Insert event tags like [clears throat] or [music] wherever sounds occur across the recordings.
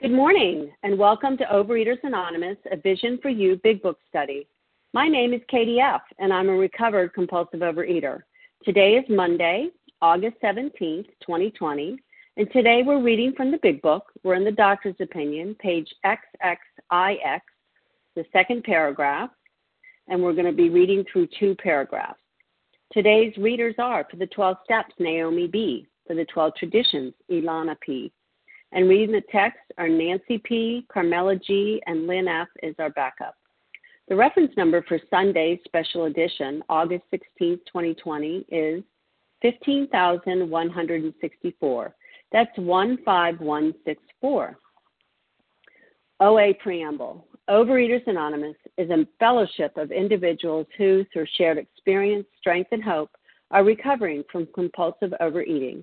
Good morning, and welcome to Overeaters Anonymous, a Vision for You Big Book Study. My name is Katie F., and I'm a recovered compulsive overeater. Today is Monday, August 17th, 2020, and today we're reading from the Big Book. We're in the Doctor's Opinion, page XXIX, the second paragraph, and we're going to be reading through two paragraphs. Today's readers are for the 12 Steps, Naomi B., for the 12 Traditions, Ilana P., and reading the text are Nancy P., Carmela G., and Lynn F. is our backup. The reference number for Sunday's special edition, August 16, 2020, is 15,164. That's 15164. OA Preamble Overeaters Anonymous is a fellowship of individuals who, through shared experience, strength, and hope, are recovering from compulsive overeating.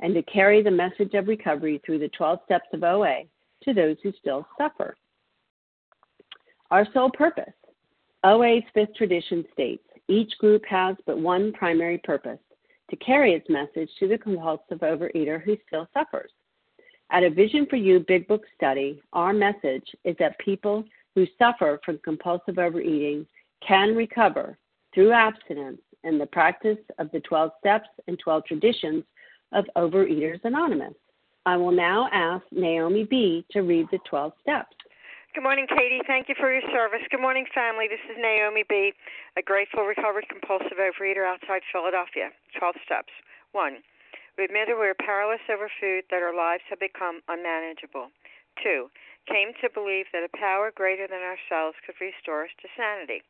and to carry the message of recovery through the 12 steps of OA to those who still suffer. Our sole purpose OA's fifth tradition states each group has but one primary purpose to carry its message to the compulsive overeater who still suffers. At a Vision for You Big Book study, our message is that people who suffer from compulsive overeating can recover through abstinence and the practice of the 12 steps and 12 traditions of Overeaters Anonymous. I will now ask Naomi B. to read the 12 steps. Good morning, Katie. Thank you for your service. Good morning, family. This is Naomi B., a grateful, recovered, compulsive overeater outside Philadelphia. 12 steps. 1. We admit that we are powerless over food, that our lives have become unmanageable. 2. Came to believe that a power greater than ourselves could restore us to sanity.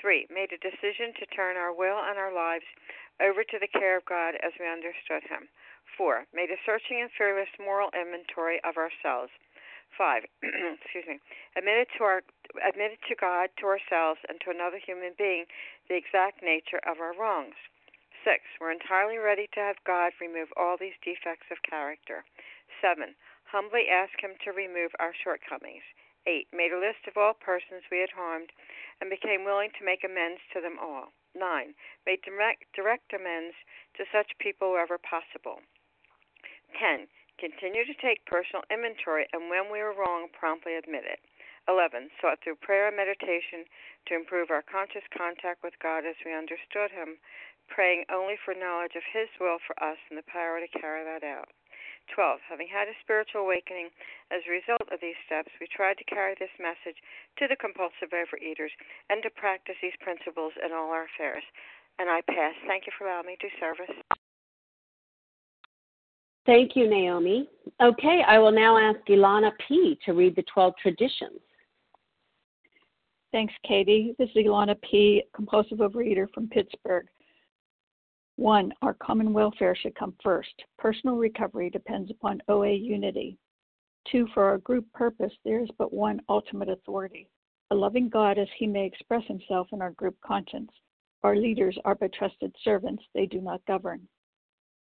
3. Made a decision to turn our will and our lives over to the care of God as we understood Him. 4. Made a searching and fearless moral inventory of ourselves. 5. [clears throat] excuse me. Admitted to, our, admitted to God, to ourselves, and to another human being the exact nature of our wrongs. 6. We're entirely ready to have God remove all these defects of character. 7. Humbly ask Him to remove our shortcomings. 8. Made a list of all persons we had harmed and became willing to make amends to them all. 9. Made direct, direct amends to such people wherever possible. 10. Continue to take personal inventory and when we are wrong, promptly admit it. 11. Sought through prayer and meditation to improve our conscious contact with God as we understood Him, praying only for knowledge of His will for us and the power to carry that out. 12. Having had a spiritual awakening as a result of these steps, we tried to carry this message to the compulsive overeaters and to practice these principles in all our affairs. And I pass. Thank you for allowing me to service. Thank you, Naomi. Okay, I will now ask Ilana P. to read the 12 traditions. Thanks, Katie. This is Ilana P., compulsive overeater from Pittsburgh. One, our common welfare should come first. Personal recovery depends upon OA unity. Two, for our group purpose, there is but one ultimate authority a loving God as he may express himself in our group conscience. Our leaders are but trusted servants, they do not govern.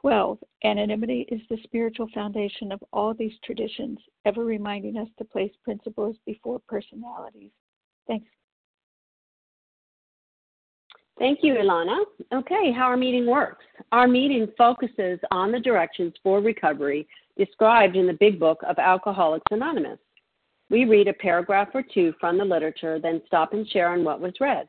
12. Anonymity is the spiritual foundation of all these traditions, ever reminding us to place principles before personalities. Thanks. Thank you, Ilana. Okay, how our meeting works. Our meeting focuses on the directions for recovery described in the Big Book of Alcoholics Anonymous. We read a paragraph or two from the literature, then stop and share on what was read.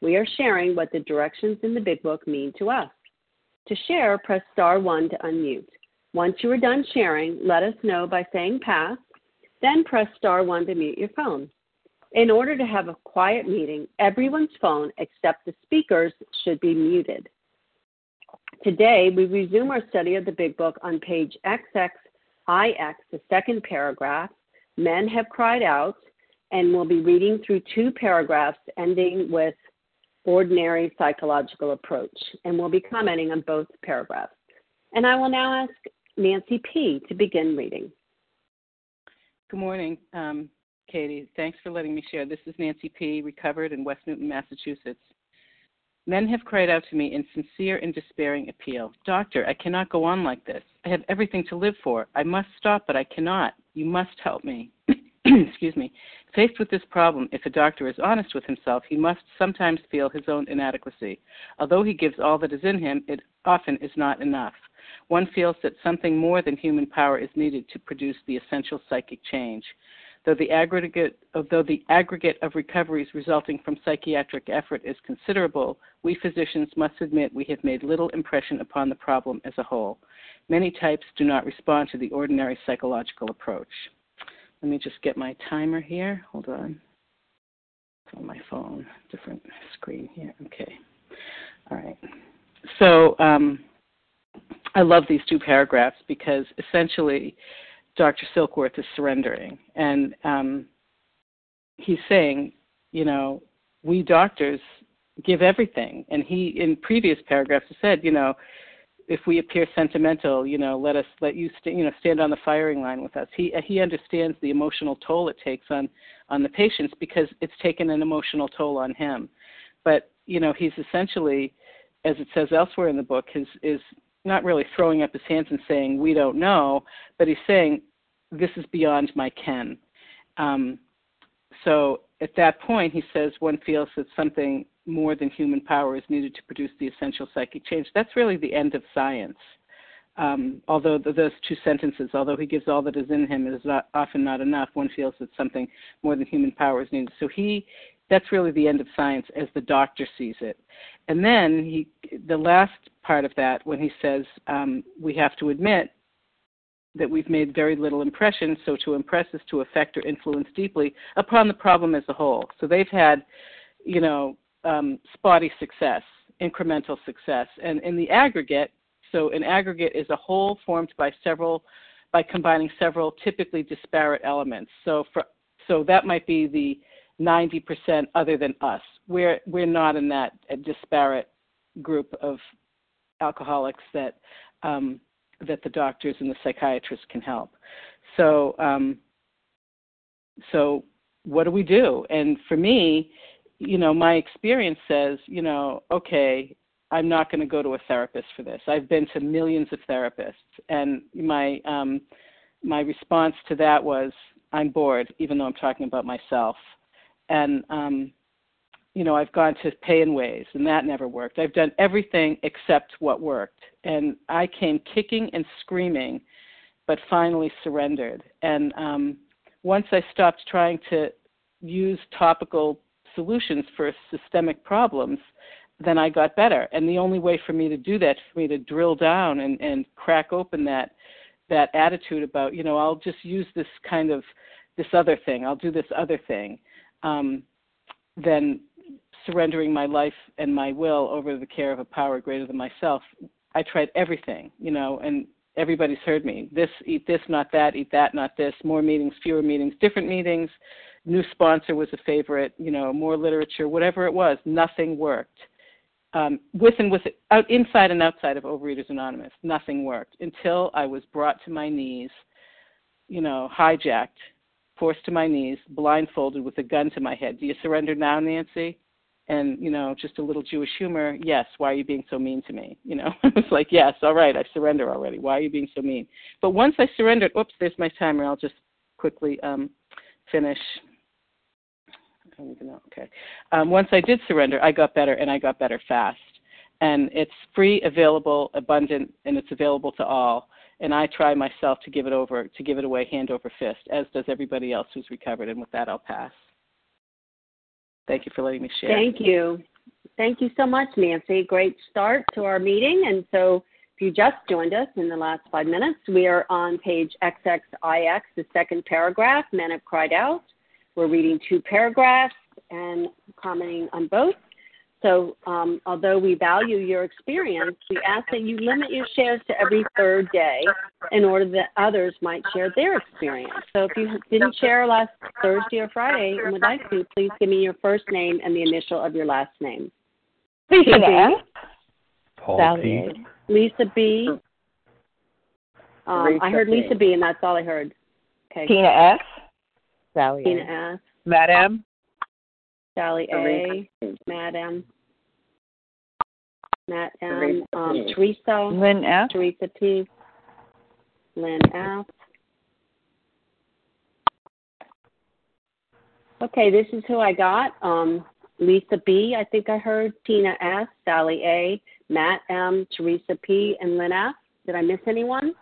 We are sharing what the directions in the Big Book mean to us. To share, press star 1 to unmute. Once you are done sharing, let us know by saying pass, then press star 1 to mute your phone. In order to have a quiet meeting, everyone's phone except the speaker's should be muted. Today, we resume our study of the Big Book on page XXIX, the second paragraph. Men have cried out, and we'll be reading through two paragraphs ending with ordinary psychological approach, and we'll be commenting on both paragraphs. And I will now ask Nancy P. to begin reading. Good morning, um, Katie. Thanks for letting me share. This is Nancy P., recovered in West Newton, Massachusetts. Men have cried out to me in sincere and despairing appeal Doctor, I cannot go on like this. I have everything to live for. I must stop, but I cannot. You must help me. [laughs] [clears throat] Excuse me. Faced with this problem, if a doctor is honest with himself, he must sometimes feel his own inadequacy. Although he gives all that is in him, it often is not enough. One feels that something more than human power is needed to produce the essential psychic change. Though the aggregate, though the aggregate of recoveries resulting from psychiatric effort is considerable, we physicians must admit we have made little impression upon the problem as a whole. Many types do not respond to the ordinary psychological approach. Let me just get my timer here. Hold on. It's on my phone, different screen here. Okay. All right. So um, I love these two paragraphs because essentially Dr. Silkworth is surrendering. And um, he's saying, you know, we doctors give everything. And he, in previous paragraphs, said, you know, if we appear sentimental, you know, let us let you st- you know stand on the firing line with us. He he understands the emotional toll it takes on on the patients because it's taken an emotional toll on him. But you know, he's essentially, as it says elsewhere in the book, his is not really throwing up his hands and saying we don't know, but he's saying this is beyond my ken. Um, so at that point, he says one feels that something more than human power is needed to produce the essential psychic change. That's really the end of science. Um, although the, those two sentences, although he gives all that is in him, is not, often not enough. One feels that something more than human power is needed. So he, that's really the end of science as the doctor sees it. And then he, the last part of that, when he says um, we have to admit that we've made very little impression, so to impress is to affect or influence deeply upon the problem as a whole. So they've had, you know, um, spotty success, incremental success. And in the aggregate, so an aggregate is a whole formed by several, by combining several typically disparate elements. So for, so that might be the 90% other than us. We're, we're not in that disparate group of alcoholics that, um, that the doctors and the psychiatrists can help. So, um, so what do we do? And for me, you know, my experience says, you know, okay, I'm not going to go to a therapist for this. I've been to millions of therapists, and my um, my response to that was, I'm bored, even though I'm talking about myself. And um, you know, I've gone to pay in ways, and that never worked. I've done everything except what worked, and I came kicking and screaming, but finally surrendered. And um, once I stopped trying to use topical solutions for systemic problems, then I got better. And the only way for me to do that, for me to drill down and, and crack open that that attitude about you know I'll just use this kind of this other thing. I'll do this other thing. Um, than surrendering my life and my will over the care of a power greater than myself. I tried everything, you know, and everybody's heard me. This, eat this, not that, eat that, not this, more meetings, fewer meetings, different meetings. New sponsor was a favorite, you know, more literature, whatever it was, nothing worked. Um, with and with out inside and outside of Overeaters Anonymous, nothing worked until I was brought to my knees, you know, hijacked, forced to my knees, blindfolded with a gun to my head. Do you surrender now, Nancy? and you know just a little jewish humor yes why are you being so mean to me you know [laughs] it's like yes all right i surrender already why are you being so mean but once i surrendered oops there's my timer i'll just quickly um finish don't even know. Okay. Um, once I did surrender, I got better, and I got better fast. And it's free, available, abundant, and it's available to all. And I try myself to give it over, to give it away hand over fist, as does everybody else who's recovered. And with that, I'll pass. Thank you for letting me share. Thank you. Thank you so much, Nancy. Great start to our meeting. And so, if you just joined us in the last five minutes, we are on page XXIX, the second paragraph. Men have cried out. We're reading two paragraphs and commenting on both. So, um, although we value your experience, we ask that you limit your shares to every third day in order that others might share their experience. So, if you didn't share last Thursday or Friday and would like to, please give me your first name and the initial of your last name. Lisa B. Paul Sally P. Lisa B. Um, I heard Lisa B, and that's all I heard. Okay. Tina S. Sally Tina A. S. Madam. Sally A. Madam. Matt M. Um, Teresa. Lynn F. Teresa P. Lynn F. Okay, this is who I got. Um, Lisa B. I think I heard Tina S. Sally A. Matt M. Teresa P. and Lynn F. Did I miss anyone?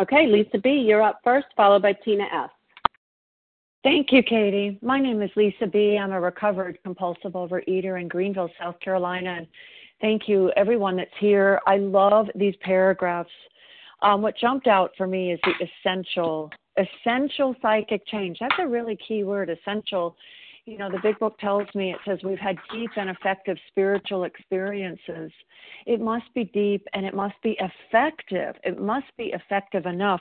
Okay, Lisa B. You're up first, followed by Tina S. Thank you, Katie. My name is Lisa B. I'm a recovered compulsive overeater in Greenville, South Carolina. And thank you, everyone that's here. I love these paragraphs. Um, what jumped out for me is the essential, essential psychic change. That's a really key word, essential. You know, the big book tells me it says we've had deep and effective spiritual experiences. It must be deep and it must be effective. It must be effective enough.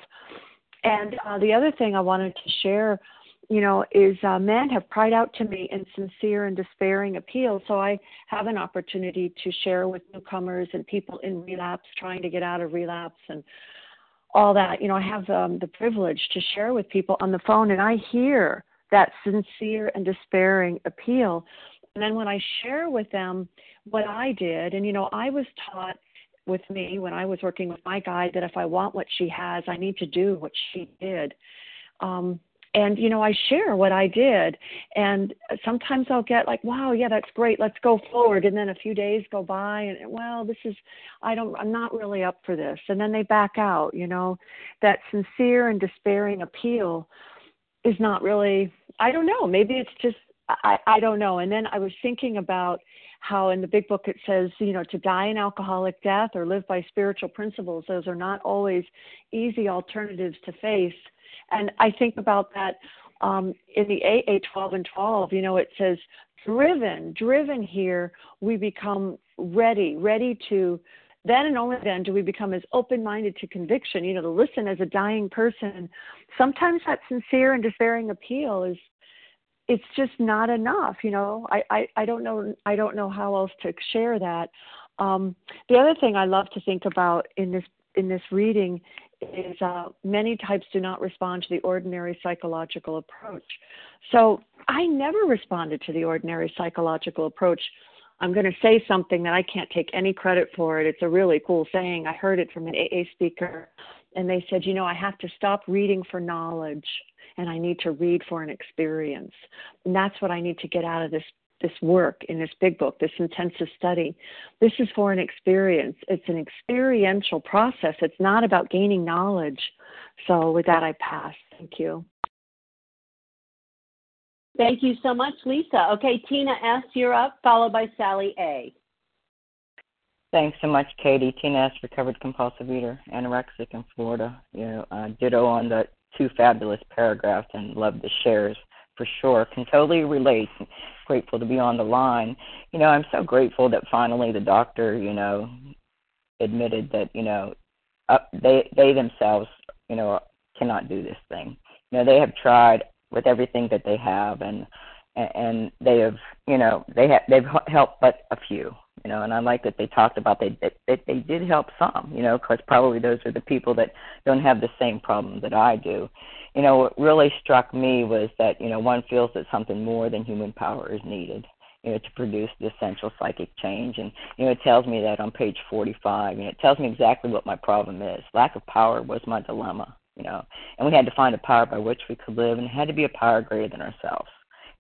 And uh, the other thing I wanted to share you know, is uh, men have cried out to me in sincere and despairing appeal. So I have an opportunity to share with newcomers and people in relapse, trying to get out of relapse and all that. You know, I have um, the privilege to share with people on the phone, and I hear that sincere and despairing appeal. And then when I share with them what I did, and you know, I was taught with me when I was working with my guide that if I want what she has, I need to do what she did. Um, and you know i share what i did and sometimes i'll get like wow yeah that's great let's go forward and then a few days go by and well this is i don't i'm not really up for this and then they back out you know that sincere and despairing appeal is not really i don't know. Maybe it's just i i don't know. And then i was thinking about how in the big book it says you know to die an alcoholic death or live by spiritual principles those are not always easy alternatives to face. And I think about that um, in the AA 12 and 12, you know, it says, driven, driven here, we become ready, ready to, then and only then do we become as open minded to conviction, you know, to listen as a dying person. Sometimes that sincere and despairing appeal is it's just not enough you know I, I i don't know i don't know how else to share that um the other thing i love to think about in this in this reading is uh, many types do not respond to the ordinary psychological approach. So I never responded to the ordinary psychological approach. I'm going to say something that I can't take any credit for it. It's a really cool saying. I heard it from an AA speaker, and they said, You know, I have to stop reading for knowledge and I need to read for an experience. And that's what I need to get out of this this work in this big book, this intensive study. This is for an experience. It's an experiential process. It's not about gaining knowledge. So, with that, I pass. Thank you. Thank you so much, Lisa. Okay, Tina S., you're up, followed by Sally A. Thanks so much, Katie. Tina S., recovered compulsive eater, anorexic in Florida. You know, uh, ditto on the two fabulous paragraphs and love the shares for sure. Can totally relate. Grateful to be on the line. You know, I'm so grateful that finally the doctor, you know, admitted that you know uh, they they themselves, you know, cannot do this thing. You know, they have tried with everything that they have, and and they have, you know, they have they've helped but a few you know and i like that they talked about they they, they did help some you know because probably those are the people that don't have the same problem that i do. You know what really struck me was that you know one feels that something more than human power is needed you know to produce the essential psychic change. And you know it tells me that on page 45 you know it tells me exactly what my problem is. Lack of power was my dilemma you know. And we had to find a power by which we could live and it had to be a power greater than ourselves.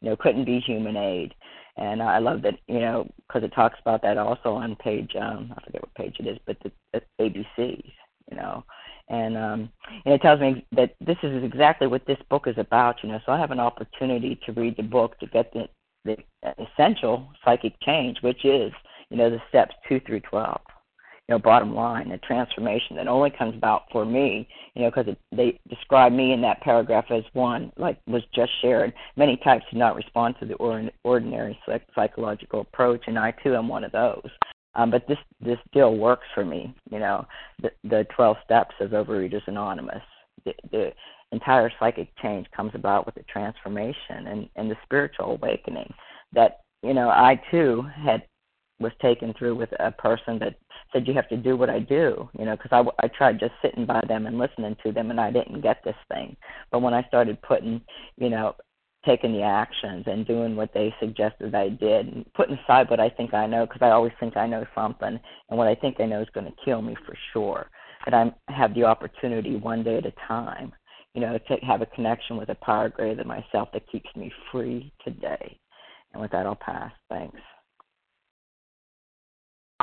You know couldn't be human aid. And I love that you know because it talks about that also on page um I forget what page it is, but the, the ABCs, you know, and um and it tells me that this is exactly what this book is about, you know. So I have an opportunity to read the book to get the the essential psychic change, which is you know the steps two through twelve know, bottom line, a transformation that only comes about for me, you know, because they describe me in that paragraph as one, like was just shared. Many types do not respond to the or- ordinary psych- psychological approach, and I too am one of those. Um, but this this still works for me, you know. The the 12 steps of Overeaters Anonymous. The, the entire psychic change comes about with the transformation and, and the spiritual awakening that you know I too had was taken through with a person that said you have to do what I do, you know, because I, I tried just sitting by them and listening to them and I didn't get this thing. But when I started putting, you know, taking the actions and doing what they suggested I did, and putting aside what I think I know, because I always think I know something, and what I think I know is going to kill me for sure. That I have the opportunity one day at a time, you know, to have a connection with a power greater than myself that keeps me free today. And with that, I'll pass. Thanks.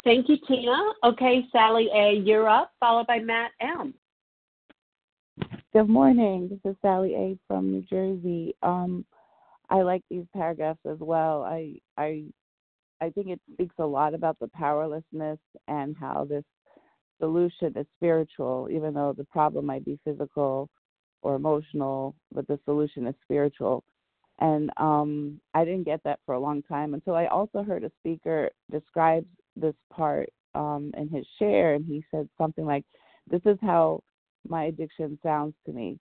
Thank you, Tina. Okay, Sally A., you're up, followed by Matt M. Good morning. This is Sally A. from New Jersey. Um, I like these paragraphs as well. I I I think it speaks a lot about the powerlessness and how this solution is spiritual, even though the problem might be physical or emotional, but the solution is spiritual. And um, I didn't get that for a long time until I also heard a speaker describe this part um, in his share, and he said something like, "This is how my addiction sounds to me.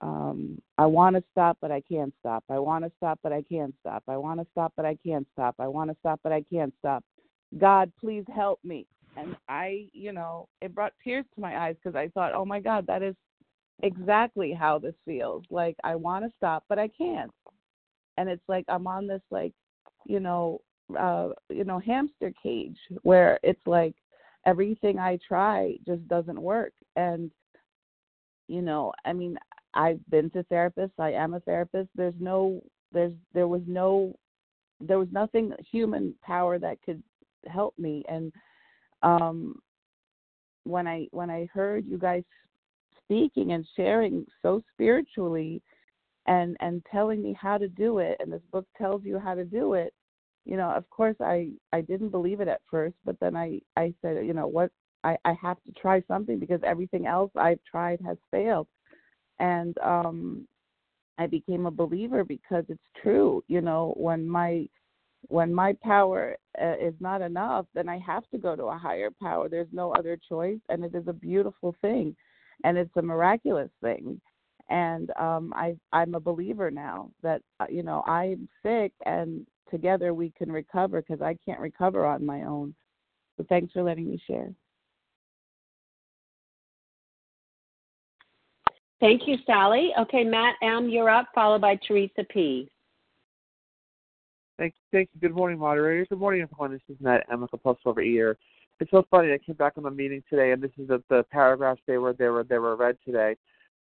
Um, I want to stop, but I can't stop. I want to stop, but I can't stop. I want to stop, but I can't stop. I want to stop, but I can't stop. God, please help me." And I, you know, it brought tears to my eyes because I thought, "Oh my God, that is exactly how this feels. Like I want to stop, but I can't." And it's like I'm on this like, you know, uh, you know hamster cage where it's like everything I try just doesn't work. And you know, I mean, I've been to therapists. I am a therapist. There's no, there's, there was no, there was nothing human power that could help me. And um, when I when I heard you guys speaking and sharing so spiritually, and and telling me how to do it, and this book tells you how to do it, you know, of course I I didn't believe it at first, but then I I said, you know, what I I have to try something because everything else I've tried has failed. And um I became a believer because it's true, you know, when my when my power uh, is not enough, then I have to go to a higher power. There's no other choice, and it is a beautiful thing, and it's a miraculous thing. And um, I, I'm a believer now that uh, you know I'm sick, and together we can recover because I can't recover on my own. So thanks for letting me share. Thank you, Sally. Okay, Matt M., you're up, followed by Teresa P. Thank, you. thank you. Good morning, moderators. Good morning, everyone. This is Matt M., a compulsive overeater. It's so funny. I came back on the meeting today, and this is the, the paragraphs they were they were they were read today.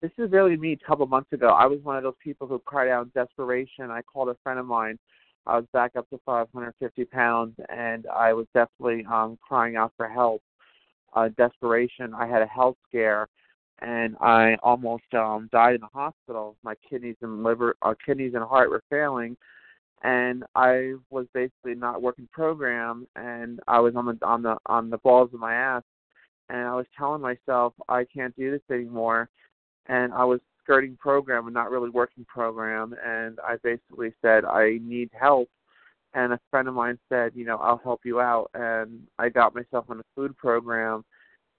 This is really me. A couple months ago, I was one of those people who cried out in desperation. I called a friend of mine I was back up to 550 pounds, and I was definitely um, crying out for help, uh, desperation. I had a health scare, and I almost um, died in the hospital. My kidneys and liver, uh, kidneys and heart were failing, and I was basically not working program, and I was on the on the on the balls of my ass, and I was telling myself I can't do this anymore, and I was skirting program and not really working program, and I basically said I need help, and a friend of mine said, you know, I'll help you out, and I got myself on a food program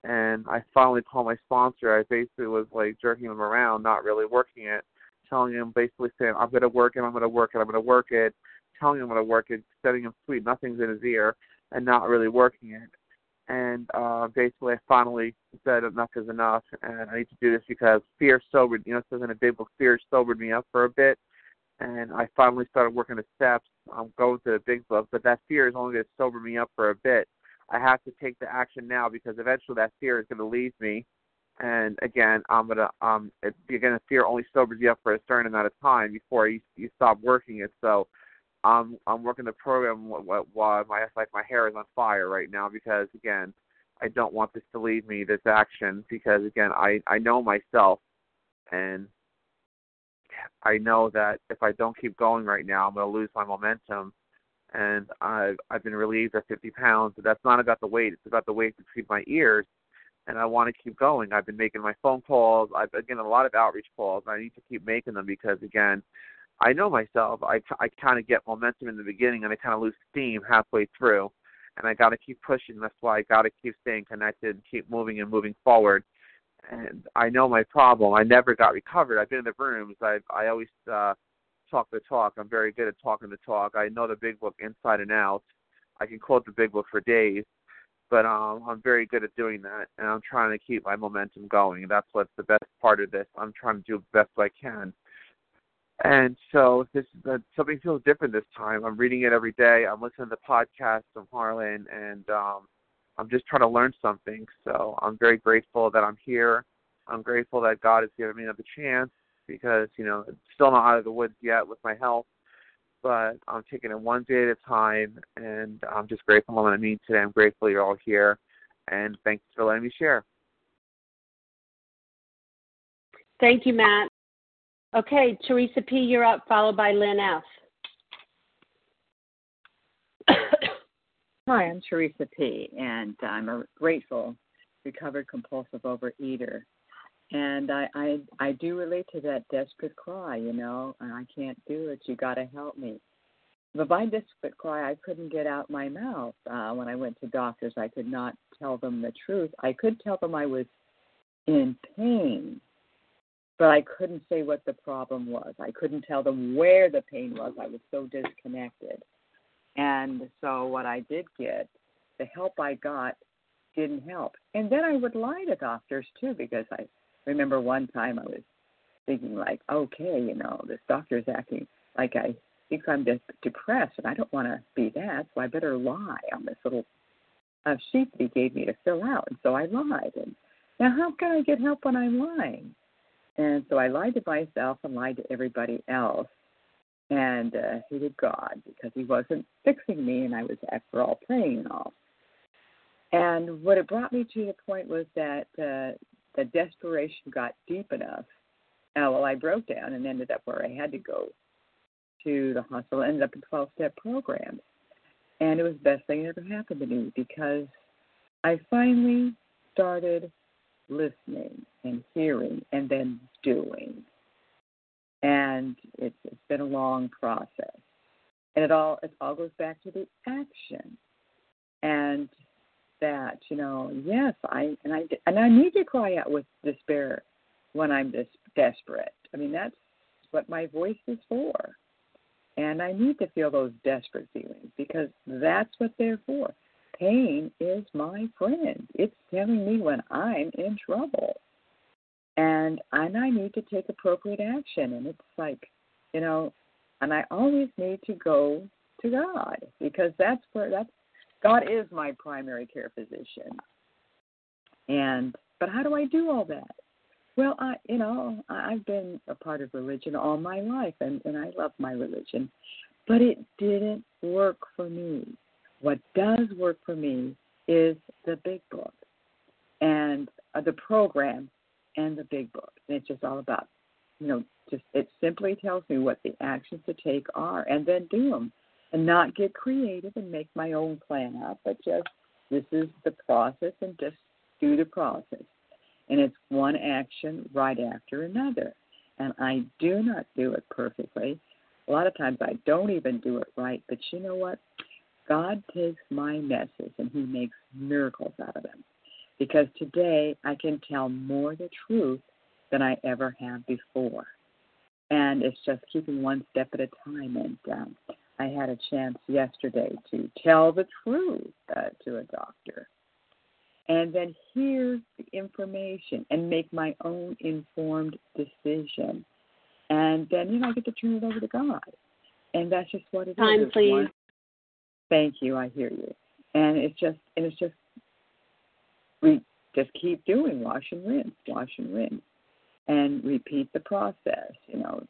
and I finally called my sponsor. I basically was like jerking him around, not really working it, telling him basically saying, I'm gonna work it, I'm gonna work it, I'm gonna work it, telling him I'm gonna work it, setting him sweet, nothing's in his ear and not really working it. And uh basically I finally said enough is enough and I need to do this because fear sobered you know, it says in a big book, fear sobered me up for a bit and I finally started working the steps. I'm going to the big book, but that fear is only gonna sober me up for a bit I have to take the action now because eventually that fear is going to leave me. And again, I'm gonna um it, again fear only sobers you up for a certain amount of time before you you stop working it. So I'm I'm working the program while my like my hair is on fire right now because again I don't want this to leave me this action because again I I know myself and I know that if I don't keep going right now I'm going to lose my momentum and I've I've been relieved of 50 pounds. But that's not about the weight; it's about the weight between my ears, and I want to keep going. I've been making my phone calls. I've again a lot of outreach calls. And I need to keep making them because again, I know myself. I I kind of get momentum in the beginning, and I kind of lose steam halfway through, and I got to keep pushing. That's why I got to keep staying connected, keep moving and moving forward. And I know my problem. I never got recovered. I've been in the rooms. I I always uh talk the talk. I'm very good at talking the talk. I know the big book inside and out. I can quote the big book for days, but um, I'm very good at doing that, and I'm trying to keep my momentum going. That's what's the best part of this. I'm trying to do the best I can. And so this uh, something feels different this time. I'm reading it every day. I'm listening to the podcast from Harlan, and um, I'm just trying to learn something. So I'm very grateful that I'm here. I'm grateful that God has given me another chance because you know it's still not out of the woods yet with my health, but I'm taking it one day at a time, and I'm just grateful I'm going to meet today. I'm grateful you're all here, and thanks for letting me share. Thank you, Matt. Okay, Teresa P., you're up, followed by Lynn F. Hi, I'm Teresa P., and I'm a grateful recovered compulsive overeater. And I, I I do relate to that desperate cry, you know, and I can't do it. You got to help me. But my desperate cry, I couldn't get out my mouth uh, when I went to doctors. I could not tell them the truth. I could tell them I was in pain, but I couldn't say what the problem was. I couldn't tell them where the pain was. I was so disconnected. And so what I did get, the help I got didn't help. And then I would lie to doctors too because I remember one time I was thinking like, okay, you know, this doctor's acting like I think I'm just depressed, and I don't want to be that, so I better lie on this little uh, sheet that he gave me to fill out. And so I lied. And now, how can I get help when I'm lying? And so I lied to myself and lied to everybody else, and uh, hated God because He wasn't fixing me, and I was, after all, praying and all. And what it brought me to the point was that uh, the desperation got deep enough. Uh, well, I broke down and ended up where I had to go to the hospital. Ended up in 12 step programs, and it was the best thing that ever happened to me because I finally started listening and hearing and then doing. And it's it's been a long process. And it all it all goes back to the action. And that you know yes i and i and i need to cry out with despair when i'm this desperate i mean that's what my voice is for and i need to feel those desperate feelings because that's what they're for pain is my friend it's telling me when i'm in trouble and and i need to take appropriate action and it's like you know and i always need to go to god because that's where that's God is my primary care physician. And but how do I do all that? Well, I you know, I've been a part of religion all my life and, and I love my religion. But it didn't work for me. What does work for me is the big book and uh, the program and the big book. And it's just all about you know, just it simply tells me what the actions to take are, and then do them, and not get creative and make my own plan up, but just this is the process, and just do the process. And it's one action right after another. And I do not do it perfectly. A lot of times I don't even do it right, but you know what? God takes my messes and He makes miracles out of them. Because today I can tell more the truth than I ever have before. And it's just keeping one step at a time. And um, I had a chance yesterday to tell the truth uh, to a doctor and then hear the information and make my own informed decision. And then, you know, I get to turn it over to God. And that's just what it Time, is. please. One, thank you, I hear you. And it's just and it's just we just keep doing wash and rinse, wash and rinse. And repeat the process, you know.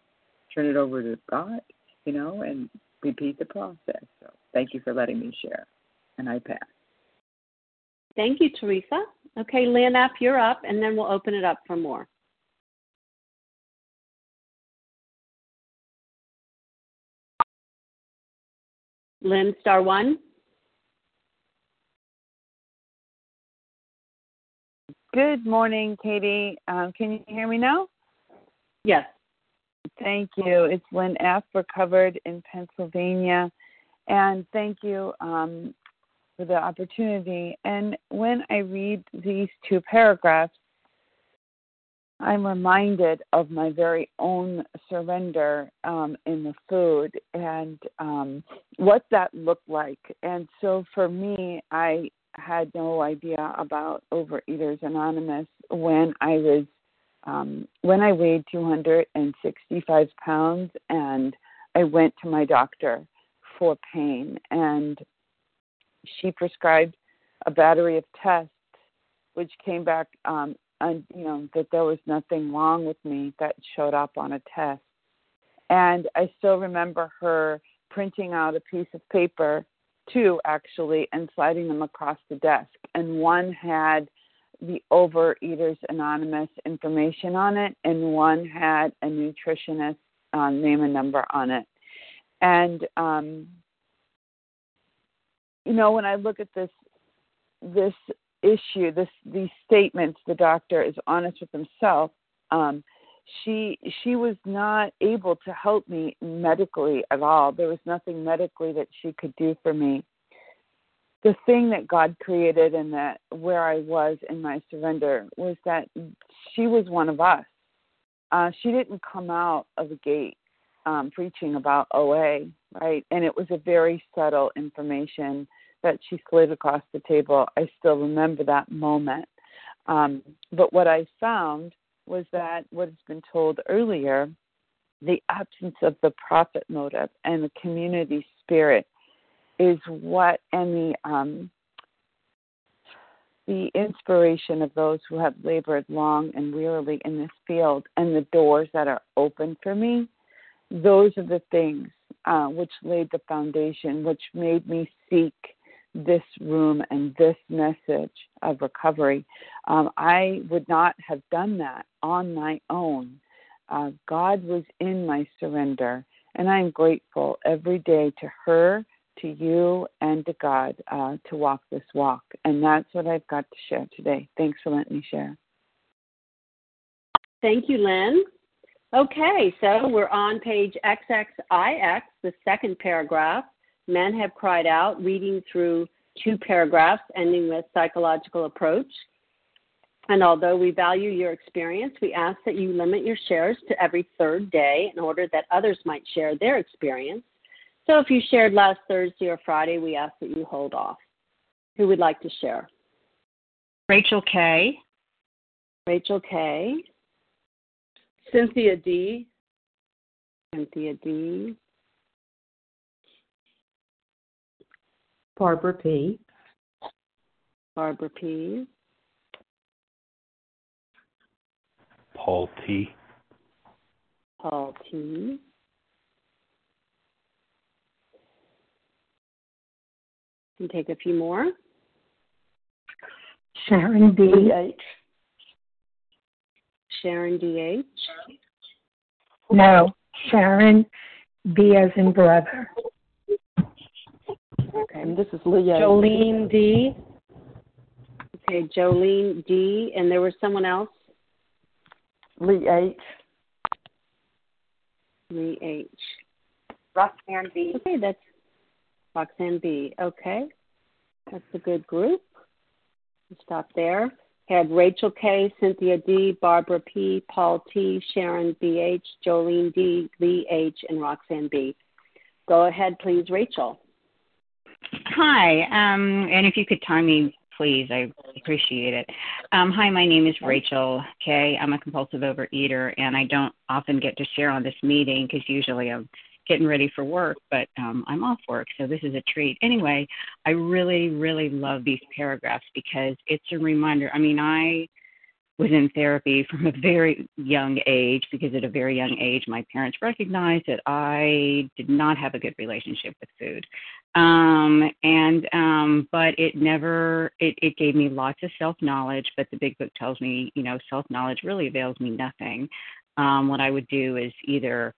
Turn it over to God, you know, and repeat the process. So thank you for letting me share. And I pass. Thank you, Teresa. Okay, Lynn up, you're up, and then we'll open it up for more. Lynn, star one. Good morning, Katie. Um, can you hear me now? Yes. Thank you. It's Lynn F. Recovered in Pennsylvania. And thank you um, for the opportunity. And when I read these two paragraphs, I'm reminded of my very own surrender um, in the food and um, what that looked like. And so for me, I had no idea about Overeaters Anonymous when I was um, when I weighed 265 pounds and I went to my doctor for pain and she prescribed a battery of tests which came back um, you know that there was nothing wrong with me that showed up on a test. And i still remember her printing out a piece of paper two actually and sliding them across the desk. And one had the overeaters anonymous information on it and one had a nutritionist um, name and number on it. And um you know when i look at this this issue this these statements the doctor is honest with himself um she she was not able to help me medically at all. There was nothing medically that she could do for me. The thing that god created and that where i was in my surrender was that she was one of us. Uh she didn't come out of the gate um preaching about oa right? And it was a very subtle information that she slid across the table. I still remember that moment. Um, but what I found was that what has been told earlier, the absence of the profit motive and the community spirit is what and the um, the inspiration of those who have labored long and wearily in this field and the doors that are open for me those are the things uh, which laid the foundation which made me seek this room and this message of recovery. Um, I would not have done that on my own. Uh, God was in my surrender, and I'm grateful every day to her, to you, and to God uh, to walk this walk. And that's what I've got to share today. Thanks for letting me share. Thank you, Lynn. Okay, so we're on page XXIX, the second paragraph. Men have cried out, reading through two paragraphs ending with psychological approach. And although we value your experience, we ask that you limit your shares to every third day in order that others might share their experience. So if you shared last Thursday or Friday, we ask that you hold off. Who would like to share? Rachel K. Rachel K. Cynthia D. Cynthia D. Barbara P. Barbara P. Paul T. Paul T. And take a few more. Sharon D. H. Sharon D. H. No. Sharon, B as in brother. Okay. And this is Leah. Jolene D. Okay, Jolene D. And there was someone else? Lee H. Lee H. Roxanne B. Okay, that's Roxanne B. Okay. That's a good group. We'll stop there. Had Rachel K, Cynthia D, Barbara P, Paul T, Sharon BH, Jolene D, Lee H, and Roxanne B. Go ahead, please, Rachel. Hi, um, and if you could time me, please, I appreciate it. Um, hi, my name is Rachel K. I'm a compulsive overeater, and I don't often get to share on this meeting because usually I'm getting ready for work, but um, I'm off work, so this is a treat. Anyway, I really, really love these paragraphs because it's a reminder. I mean, I was in therapy from a very young age because at a very young age my parents recognized that I did not have a good relationship with food. Um and um but it never it, it gave me lots of self knowledge, but the big book tells me, you know, self knowledge really avails me nothing. Um what I would do is either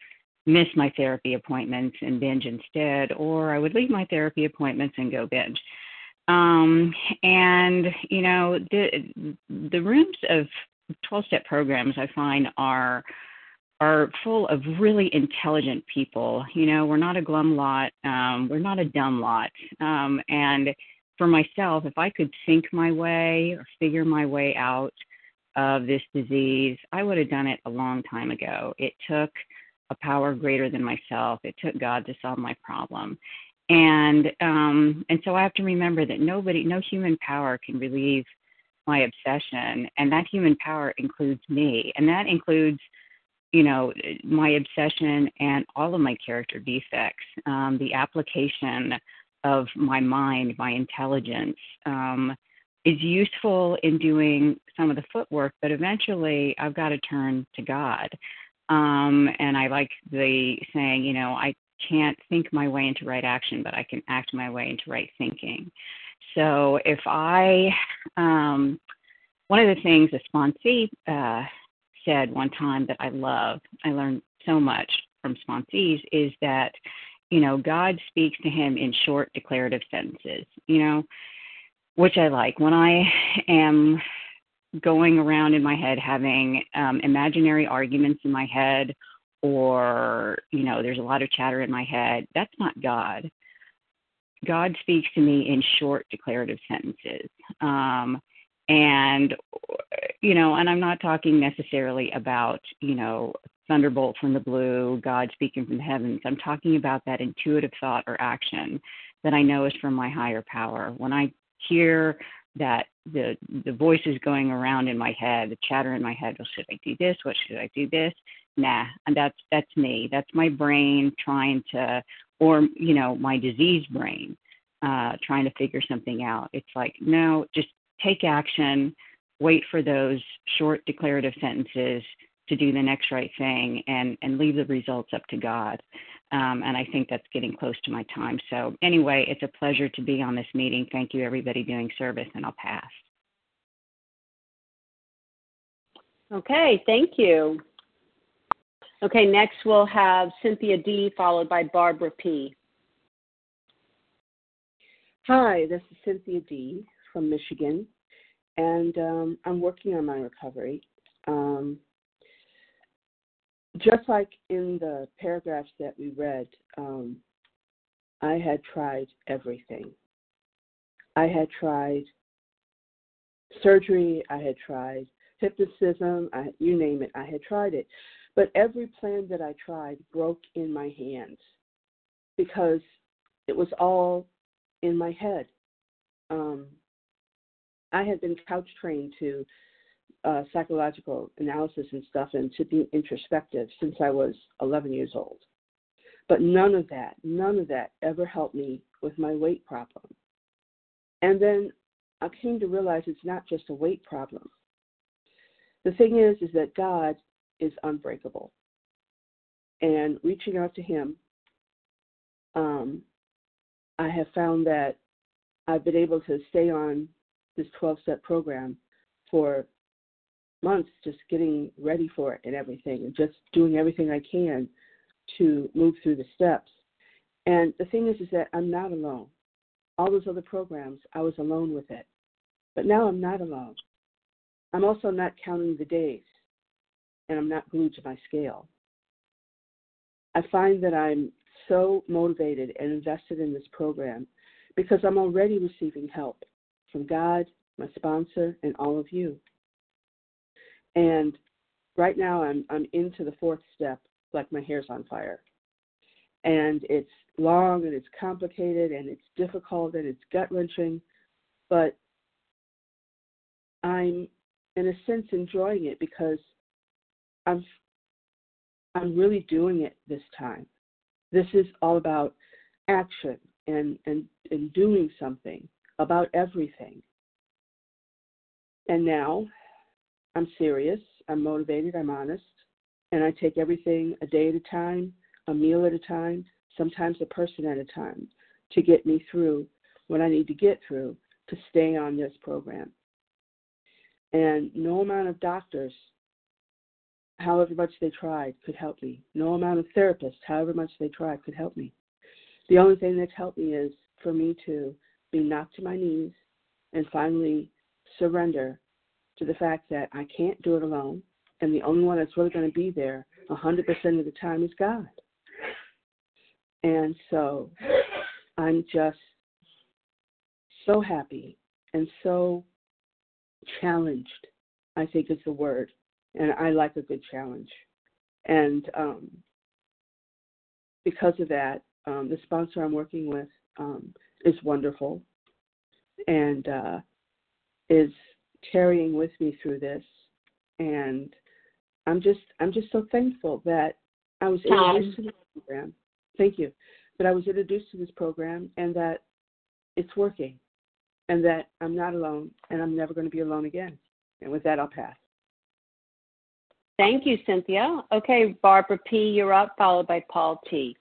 miss my therapy appointments and binge instead, or I would leave my therapy appointments and go binge. Um, and you know, the the rooms of 12 step programs I find are are full of really intelligent people. You know, we're not a glum lot, um, we're not a dumb lot. Um, and for myself, if I could think my way or figure my way out of this disease, I would have done it a long time ago. It took a power greater than myself. It took God to solve my problem. And um and so I have to remember that nobody no human power can relieve my obsession. And that human power includes me. And that includes you know my obsession and all of my character defects um the application of my mind my intelligence um is useful in doing some of the footwork but eventually I've got to turn to God. Um, and I like the saying, you know, I can't think my way into right action, but I can act my way into right thinking. So if I, um, one of the things a sponsee uh, said one time that I love, I learned so much from sponsees, is that, you know, God speaks to him in short declarative sentences, you know, which I like. When I am going around in my head having um, imaginary arguments in my head or you know there's a lot of chatter in my head. That's not god. God speaks to me in short declarative sentences. Um, and you know and i'm not talking necessarily about you know thunderbolt from the blue god speaking from the heavens. I'm talking about that intuitive thought or action that i know is from my higher power. When i hear that the the voices going around in my head, the chatter in my head. Well, should I do this? What should I do this? Nah, and that's that's me. That's my brain trying to, or you know, my diseased brain uh, trying to figure something out. It's like no, just take action. Wait for those short declarative sentences to do the next right thing, and and leave the results up to God. Um, and I think that's getting close to my time. So, anyway, it's a pleasure to be on this meeting. Thank you, everybody doing service, and I'll pass. Okay, thank you. Okay, next we'll have Cynthia D, followed by Barbara P. Hi, this is Cynthia D from Michigan, and um, I'm working on my recovery. Um, just like in the paragraphs that we read, um, I had tried everything. I had tried surgery, I had tried hypnotism, I, you name it, I had tried it. But every plan that I tried broke in my hands because it was all in my head. Um, I had been couch trained to uh, psychological analysis and stuff and to be introspective since I was 11 years old. But none of that, none of that ever helped me with my weight problem. And then I came to realize it's not just a weight problem. The thing is, is that God is unbreakable. And reaching out to Him, um, I have found that I've been able to stay on this 12 step program for months just getting ready for it and everything, and just doing everything I can to move through the steps. And the thing is, is that I'm not alone. All those other programs, I was alone with it. But now I'm not alone. I'm also not counting the days, and I'm not glued to my scale. I find that I'm so motivated and invested in this program because I'm already receiving help from God, my sponsor, and all of you. And right now I'm I'm into the fourth step, like my hair's on fire. And it's long and it's complicated and it's difficult and it's gut wrenching, but I'm in a sense enjoying it because I'm I'm really doing it this time. This is all about action and and, and doing something about everything. And now I'm serious, I'm motivated, I'm honest, and I take everything a day at a time, a meal at a time, sometimes a person at a time to get me through what I need to get through to stay on this program. And no amount of doctors, however much they tried, could help me. No amount of therapists, however much they tried, could help me. The only thing that's helped me is for me to be knocked to my knees and finally surrender to the fact that I can't do it alone, and the only one that's really going to be there 100% of the time is God. And so I'm just so happy and so challenged, I think is the word. And I like a good challenge. And um, because of that, um, the sponsor I'm working with um, is wonderful and uh, is carrying with me through this. And I'm just I'm just so thankful that I was introduced to this program. Thank you. That I was introduced to this program and that it's working and that I'm not alone and I'm never going to be alone again. And with that, I'll pass. Thank you, Cynthia. Okay, Barbara P., you're up, followed by Paul T.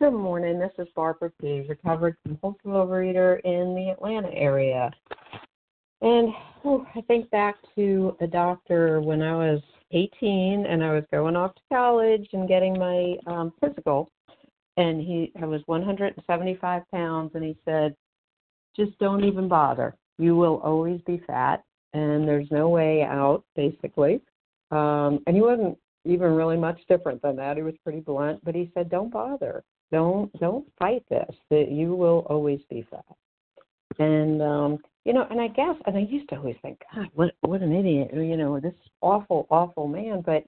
Good morning. This is Barbara P., recovered compulsive overeater in the Atlanta area. And oh, I think back to a doctor when I was 18 and I was going off to college and getting my um, physical. And he, I was 175 pounds, and he said, just don't even bother. You will always be fat, and there's no way out, basically. Um, and he wasn't even really much different than that. He was pretty blunt, but he said, don't bother. Don't don't fight this. That you will always be fat. And um, you know, and I guess, and I used to always think, God, what what an idiot, you know, this awful, awful man. But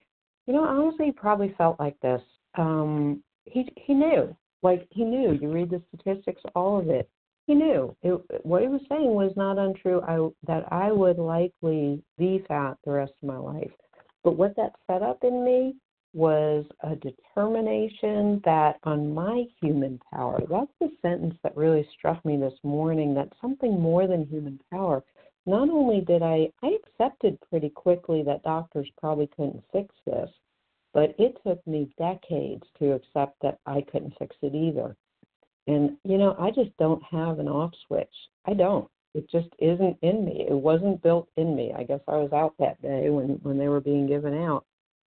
you know, honestly, he probably felt like this. Um, he he knew, like he knew. You read the statistics, all of it. He knew it, what he was saying was not untrue. I that I would likely be fat the rest of my life. But what that set up in me was a determination that on my human power, that's the sentence that really struck me this morning, that something more than human power. Not only did I, I accepted pretty quickly that doctors probably couldn't fix this, but it took me decades to accept that I couldn't fix it either. And, you know, I just don't have an off switch. I don't. It just isn't in me. It wasn't built in me. I guess I was out that day when, when they were being given out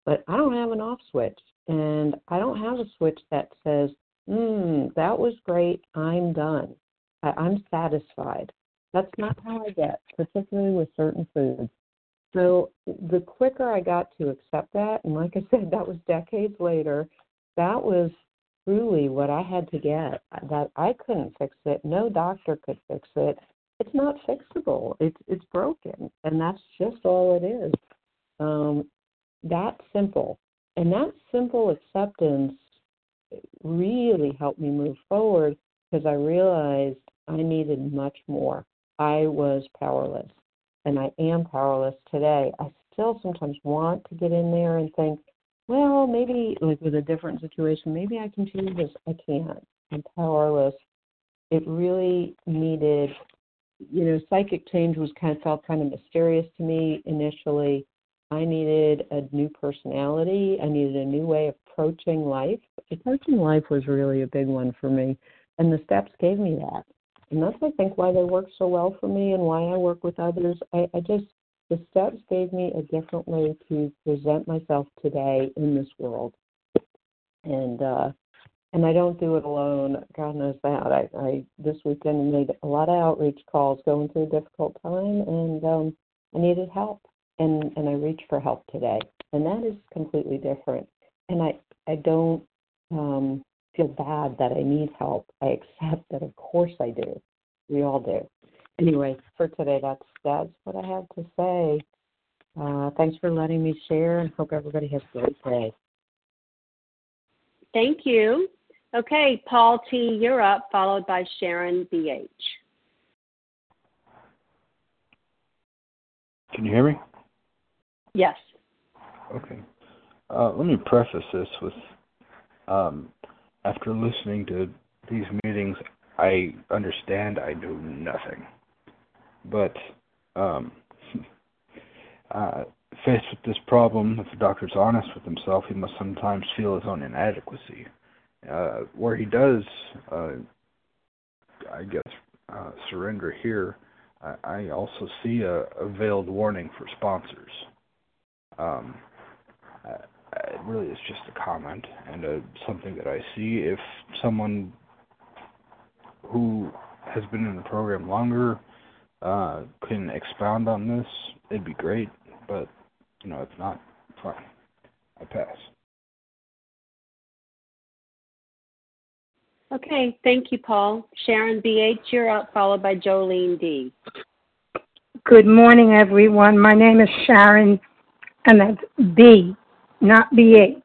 but I don't have an off switch. And I don't have a switch that says, hmm, that was great, I'm done. I, I'm satisfied. That's not how I get, particularly with certain foods. So the quicker I got to accept that, and like I [laughs] said, that was decades later, that was truly what I had to get. That I couldn't fix it. No doctor could fix it. It's not fixable. It's it's broken, and that's just all it is. Um, that simple. And that simple acceptance really helped me move forward because I realized I needed much more. I was powerless, and I am powerless today. I still sometimes want to get in there and think, well, maybe like with a different situation, maybe I can change this. I can't. I'm powerless. It really needed, you know, psychic change was kind of felt kind of mysterious to me initially, I needed a new personality. I needed a new way of approaching life. Approaching life was really a big one for me, and the steps gave me that. And that's, I think, why they work so well for me and why I work with others. I, I just, the steps gave me a different way to present myself today in this world. And uh and I don't do it alone. God knows that. I, I this weekend made a lot of outreach calls going through a difficult time and um I needed help and and I reach for help today. And that is completely different. And I I don't um feel bad that I need help. I accept that of course I do. We all do. Anyway, for today that's that's what I have to say. Uh, thanks for letting me share and hope everybody has a great day. Thank you. Okay, Paul T., you're up, followed by Sharon B.H. Can you hear me? Yes. Okay. Uh, let me preface this with um, after listening to these meetings, I understand I know nothing. But um, [laughs] uh, faced with this problem, if the doctor's honest with himself, he must sometimes feel his own inadequacy. Uh, where he does, uh, I guess, uh, surrender here, I, I also see a, a veiled warning for sponsors. Um, it really is just a comment and a, something that I see. If someone who has been in the program longer uh, can expound on this, it'd be great. But you know, if not, fine. I pass. Okay, thank you, Paul. Sharon B.H., you're up, followed by Jolene D. Good morning, everyone. My name is Sharon, and that's B not BH.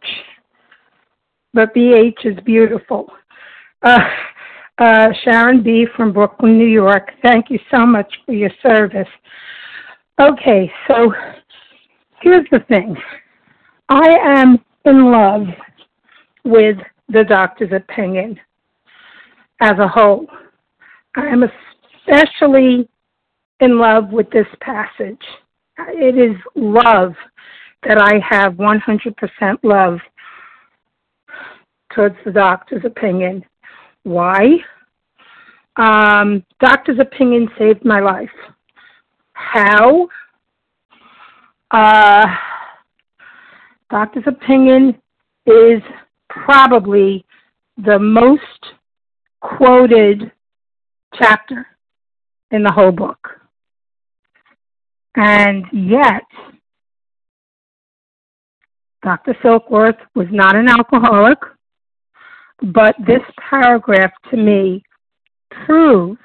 But BH is beautiful. Uh, uh, Sharon B. from Brooklyn, New York. Thank you so much for your service. Okay, so here's the thing I am in love with the doctor's opinion as a whole. I am especially in love with this passage. It is love that I have 100% love towards the doctor's opinion. Why? Um, doctor's opinion saved my life. How? Uh, doctor's opinion is probably the most quoted chapter in the whole book. And yet, Dr. Silkworth was not an alcoholic, but this paragraph to me proves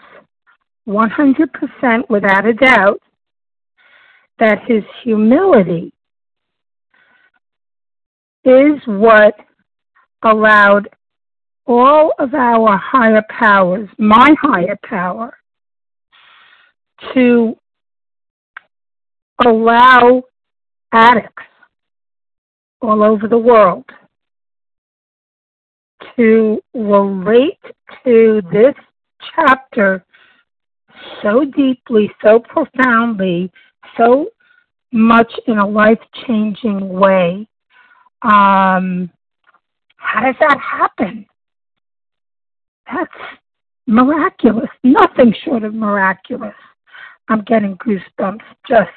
100% without a doubt that his humility is what allowed all of our higher powers, my higher power, to allow addicts all over the world to relate to this chapter so deeply, so profoundly, so much in a life changing way. Um, how does that happen? That's miraculous, nothing short of miraculous. I'm getting goosebumps just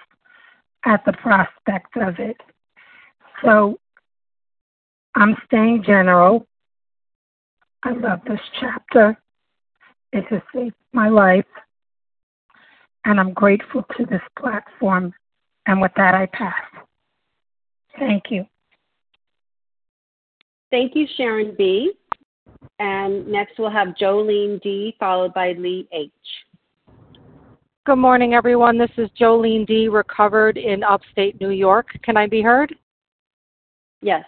at the prospect of it. So I'm staying general. I love this chapter. It has saved my life. And I'm grateful to this platform. And with that, I pass. Thank you. Thank you, Sharon B. And next we'll have Jolene D, followed by Lee H. Good morning, everyone. This is Jolene D, recovered in upstate New York. Can I be heard? Yes.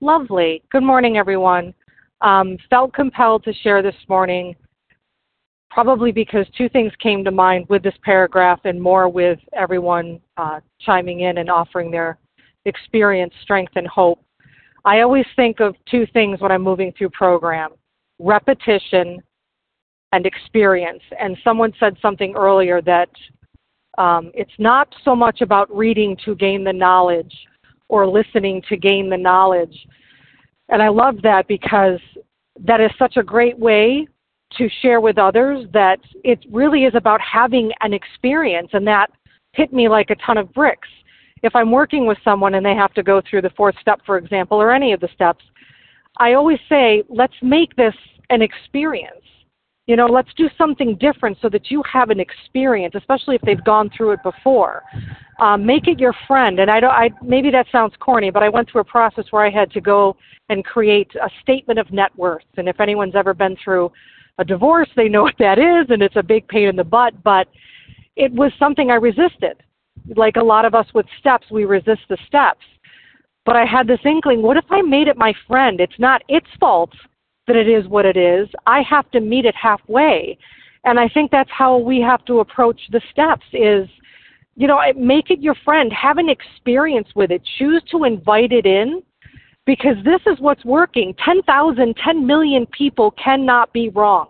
Lovely. Good morning, everyone. Um, felt compelled to share this morning, probably because two things came to mind with this paragraph and more with everyone uh, chiming in and offering their experience, strength, and hope. I always think of two things when I'm moving through program repetition and experience. And someone said something earlier that um, it's not so much about reading to gain the knowledge or listening to gain the knowledge. And I love that because that is such a great way to share with others that it really is about having an experience and that hit me like a ton of bricks. If I'm working with someone and they have to go through the fourth step, for example, or any of the steps, I always say, let's make this an experience. You know, let's do something different so that you have an experience, especially if they've gone through it before. Um, make it your friend. And I don't. I maybe that sounds corny, but I went through a process where I had to go and create a statement of net worth. And if anyone's ever been through a divorce, they know [laughs] what that is, and it's a big pain in the butt. But it was something I resisted. Like a lot of us with steps, we resist the steps. But I had this inkling: what if I made it my friend? It's not its fault that it is what it is. I have to meet it halfway. And I think that's how we have to approach the steps is, you know, make it your friend, have an experience with it, choose to invite it in because this is what's working. 10,000, 10 million people cannot be wrong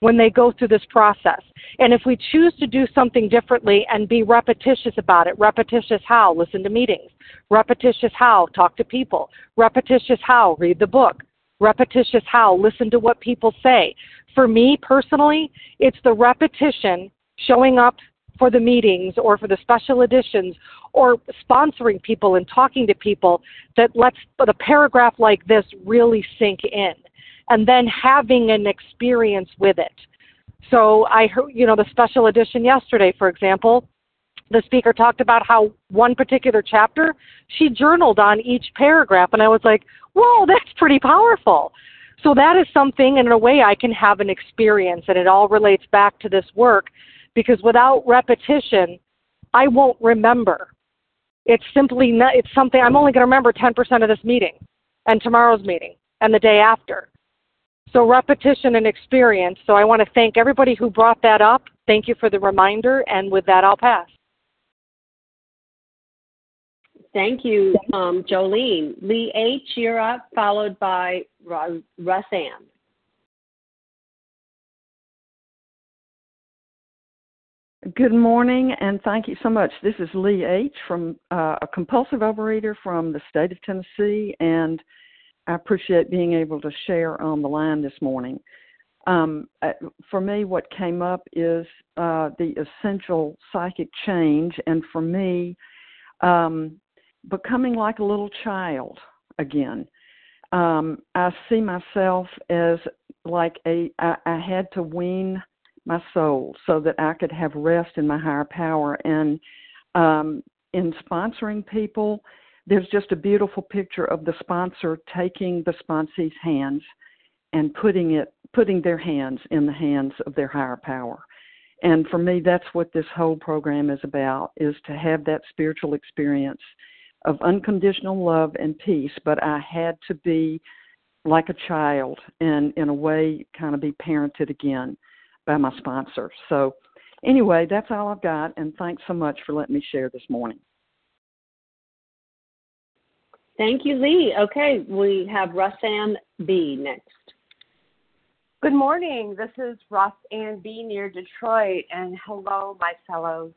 when they go through this process. And if we choose to do something differently and be repetitious about it, repetitious how? Listen to meetings. Repetitious how? Talk to people. Repetitious how? Read the book repetitious how, listen to what people say. For me personally, it's the repetition showing up for the meetings or for the special editions or sponsoring people and talking to people that lets the paragraph like this really sink in and then having an experience with it. So I heard, you know, the special edition yesterday, for example, the speaker talked about how one particular chapter she journaled on each paragraph and I was like, whoa, that's pretty powerful. So that is something, in a way, I can have an experience, and it all relates back to this work because without repetition, I won't remember. It's simply not, it's something I'm only going to remember 10% of this meeting and tomorrow's meeting and the day after. So repetition and experience. So I want to thank everybody who brought that up. Thank you for the reminder, and with that, I'll pass. Thank you, um, Jolene. Lee H., you're up, followed by Russ Ann. Good morning, and thank you so much. This is Lee H. from uh, a compulsive overeater from the state of Tennessee, and I appreciate being able to share on the line this morning. Um, uh, for me, what came up is uh, the essential psychic change, and for me, um, becoming like a little child again. Um, I see myself as like a I, I had to wean my soul so that I could have rest in my higher power. And um, in sponsoring people, there's just a beautiful picture of the sponsor taking the sponsee's hands and putting it putting their hands in the hands of their higher power. And for me that's what this whole program is about is to have that spiritual experience of unconditional love and peace, but I had to be like a child and in a way kind of be parented again by my sponsor. So anyway, that's all I've got and thanks so much for letting me share this morning. Thank you, Lee. Okay, we have Russan B next. Good morning. This is Russ Ann B near Detroit, and hello, my fellows.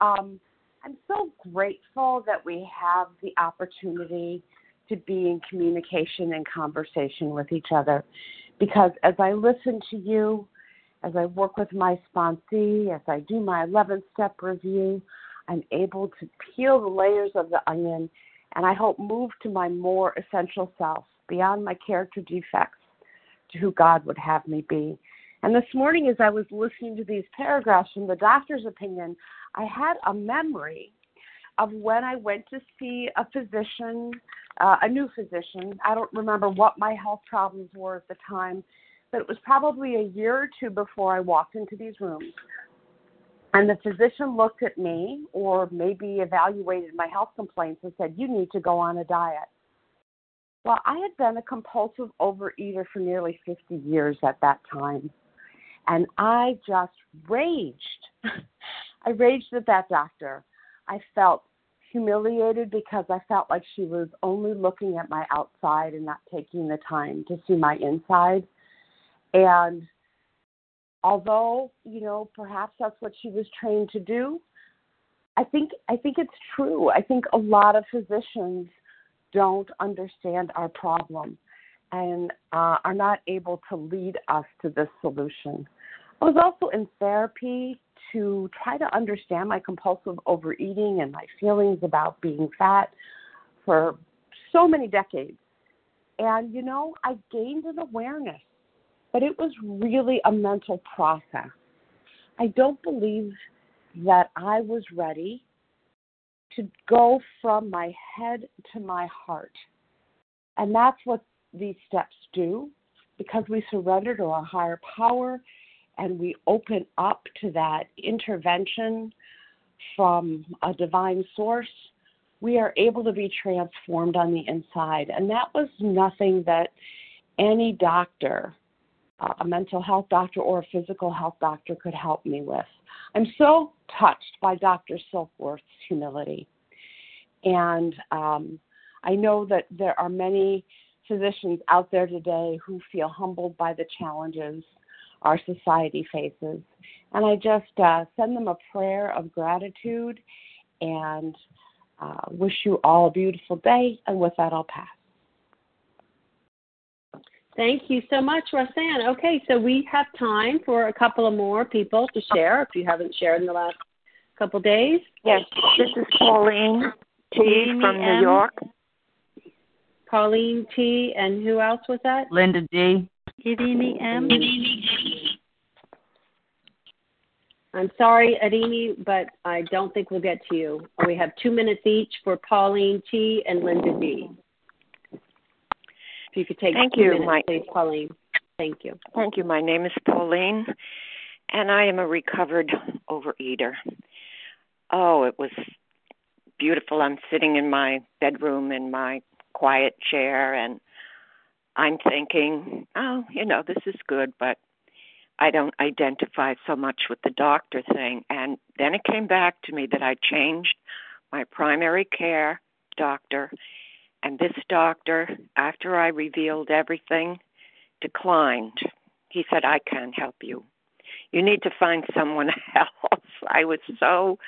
Um, I'm so grateful that we have the opportunity to be in communication and conversation with each other because as I listen to you, as I work with my sponsee, as I do my 11 step review, I'm able to peel the layers of the onion and I hope move to my more essential self, beyond my character defects, to who God would have me be. And this morning, as I was listening to these paragraphs from the doctor's opinion, I had a memory of when I went to see a physician, uh, a new physician. I don't remember what my health problems were at the time, but it was probably a year or two before I walked into these rooms. And the physician looked at me, or maybe evaluated my health complaints, and said, You need to go on a diet. Well, I had been a compulsive overeater for nearly 50 years at that time. And I just raged. [laughs] I raged at that doctor. I felt humiliated because I felt like she was only looking at my outside and not taking the time to see my inside. And although, you know, perhaps that's what she was trained to do, I think I think it's true. I think a lot of physicians don't understand our problem and uh, are not able to lead us to this solution. I was also in therapy to try to understand my compulsive overeating and my feelings about being fat for so many decades. And, you know, I gained an awareness, but it was really a mental process. I don't believe that I was ready to go from my head to my heart. And that's what these steps do because we surrender to a higher power and we open up to that intervention from a divine source, we are able to be transformed on the inside. And that was nothing that any doctor, a mental health doctor or a physical health doctor, could help me with. I'm so touched by Dr. Silkworth's humility. And um, I know that there are many physicians out there today who feel humbled by the challenges our society faces. And I just uh, send them a prayer of gratitude and uh, wish you all a beautiful day. And with that, I'll pass. Thank you so much, Roxanne. Okay, so we have time for a couple of more people to share if you haven't shared in the last couple days. Yes, this is Pauline T from New M. York. Pauline T. And who else was that? Linda D. Idini M. I'm sorry, Adini, but I don't think we'll get to you. We have two minutes each for Pauline T. and Linda D. If you could take Thank two you, minutes, Mike. please, Pauline. Thank you. Thank you. My name is Pauline, and I am a recovered overeater. Oh, it was beautiful. I'm sitting in my bedroom in my quiet chair, and I'm thinking, oh, you know, this is good, but I don't identify so much with the doctor thing. And then it came back to me that I changed my primary care doctor, and this doctor, after I revealed everything, declined. He said, I can't help you. You need to find someone [laughs] else. I was so,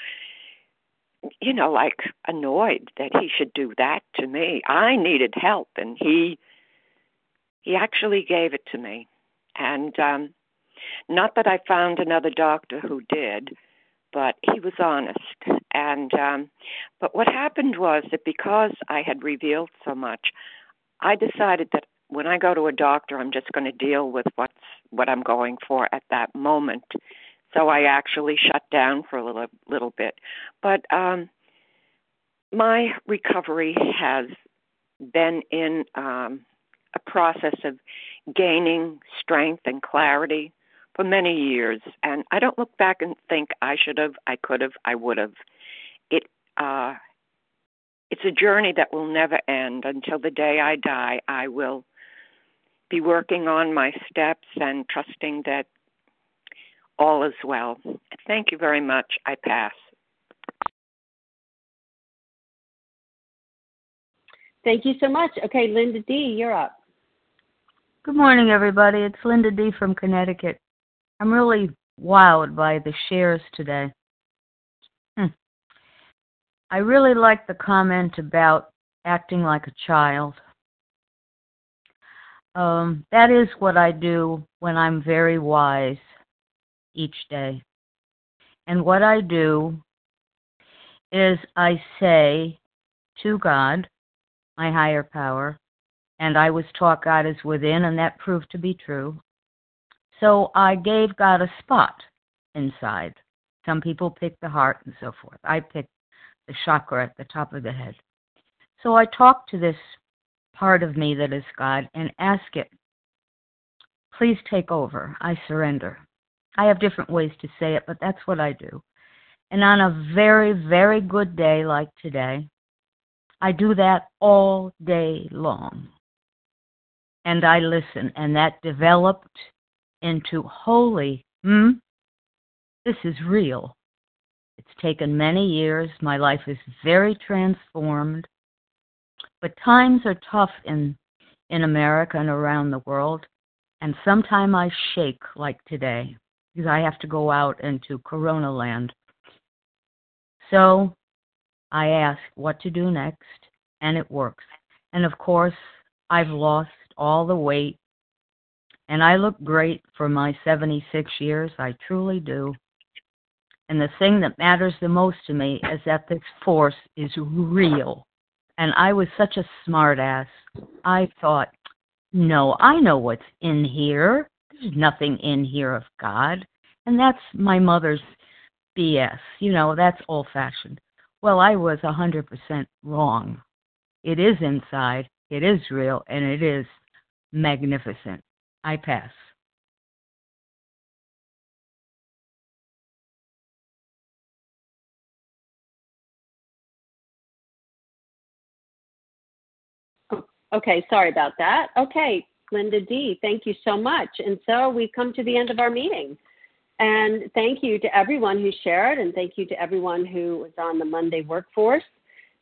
you know, like annoyed that he should do that to me. I needed help, and he he actually gave it to me. And um not that I found another doctor who did, but he was honest. And um but what happened was that because I had revealed so much, I decided that when I go to a doctor, I'm just going to deal with what's what I'm going for at that moment. So I actually shut down for a little little bit. But um my recovery has been in um a process of gaining strength and clarity for many years and I don't look back and think I should have, I could have, I would have. It uh it's a journey that will never end until the day I die. I will be working on my steps and trusting that all is well. Thank you very much. I pass. Thank you so much. Okay, Linda D., you're up. Good morning, everybody. It's Linda D. from Connecticut. I'm really wowed by the shares today. Hmm. I really like the comment about acting like a child. Um, that is what I do when I'm very wise each day. And what I do is I say to God, my higher power, and I was taught God is within, and that proved to be true. So I gave God a spot inside. Some people pick the heart and so forth. I picked the chakra at the top of the head. So I talk to this part of me that is God and ask it, please take over. I surrender. I have different ways to say it, but that's what I do. And on a very, very good day like today, I do that all day long. And I listen, and that developed into holy, hmm, this is real. It's taken many years. My life is very transformed. But times are tough in in America and around the world, and sometimes I shake like today because I have to go out into Corona land. So I ask what to do next, and it works. And of course, I've lost all the weight, and I look great for my 76 years. I truly do. And the thing that matters the most to me is that this force is real. And I was such a smartass. I thought, no, I know what's in here. There's nothing in here of God. And that's my mother's BS. You know, that's old fashioned. Well, I was a 100% wrong. It is inside, it is real, and it is magnificent. I pass. Okay, sorry about that. Okay, Linda D., thank you so much. And so we've come to the end of our meeting. And thank you to everyone who shared, and thank you to everyone who was on the Monday workforce.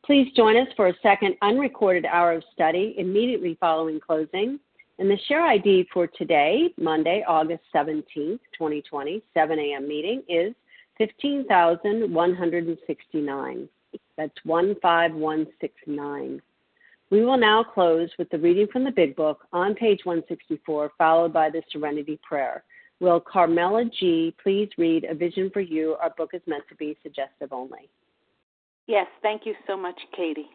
Please join us for a second unrecorded hour of study immediately following closing. And the share ID for today, Monday, August 17th, 2020, 7 a.m. meeting is 15,169. That's 15169. We will now close with the reading from the Big Book on page 164, followed by the Serenity Prayer. Will Carmela G. please read A Vision for You? Our book is meant to be suggestive only. Yes, thank you so much, Katie.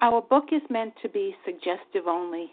Our book is meant to be suggestive only.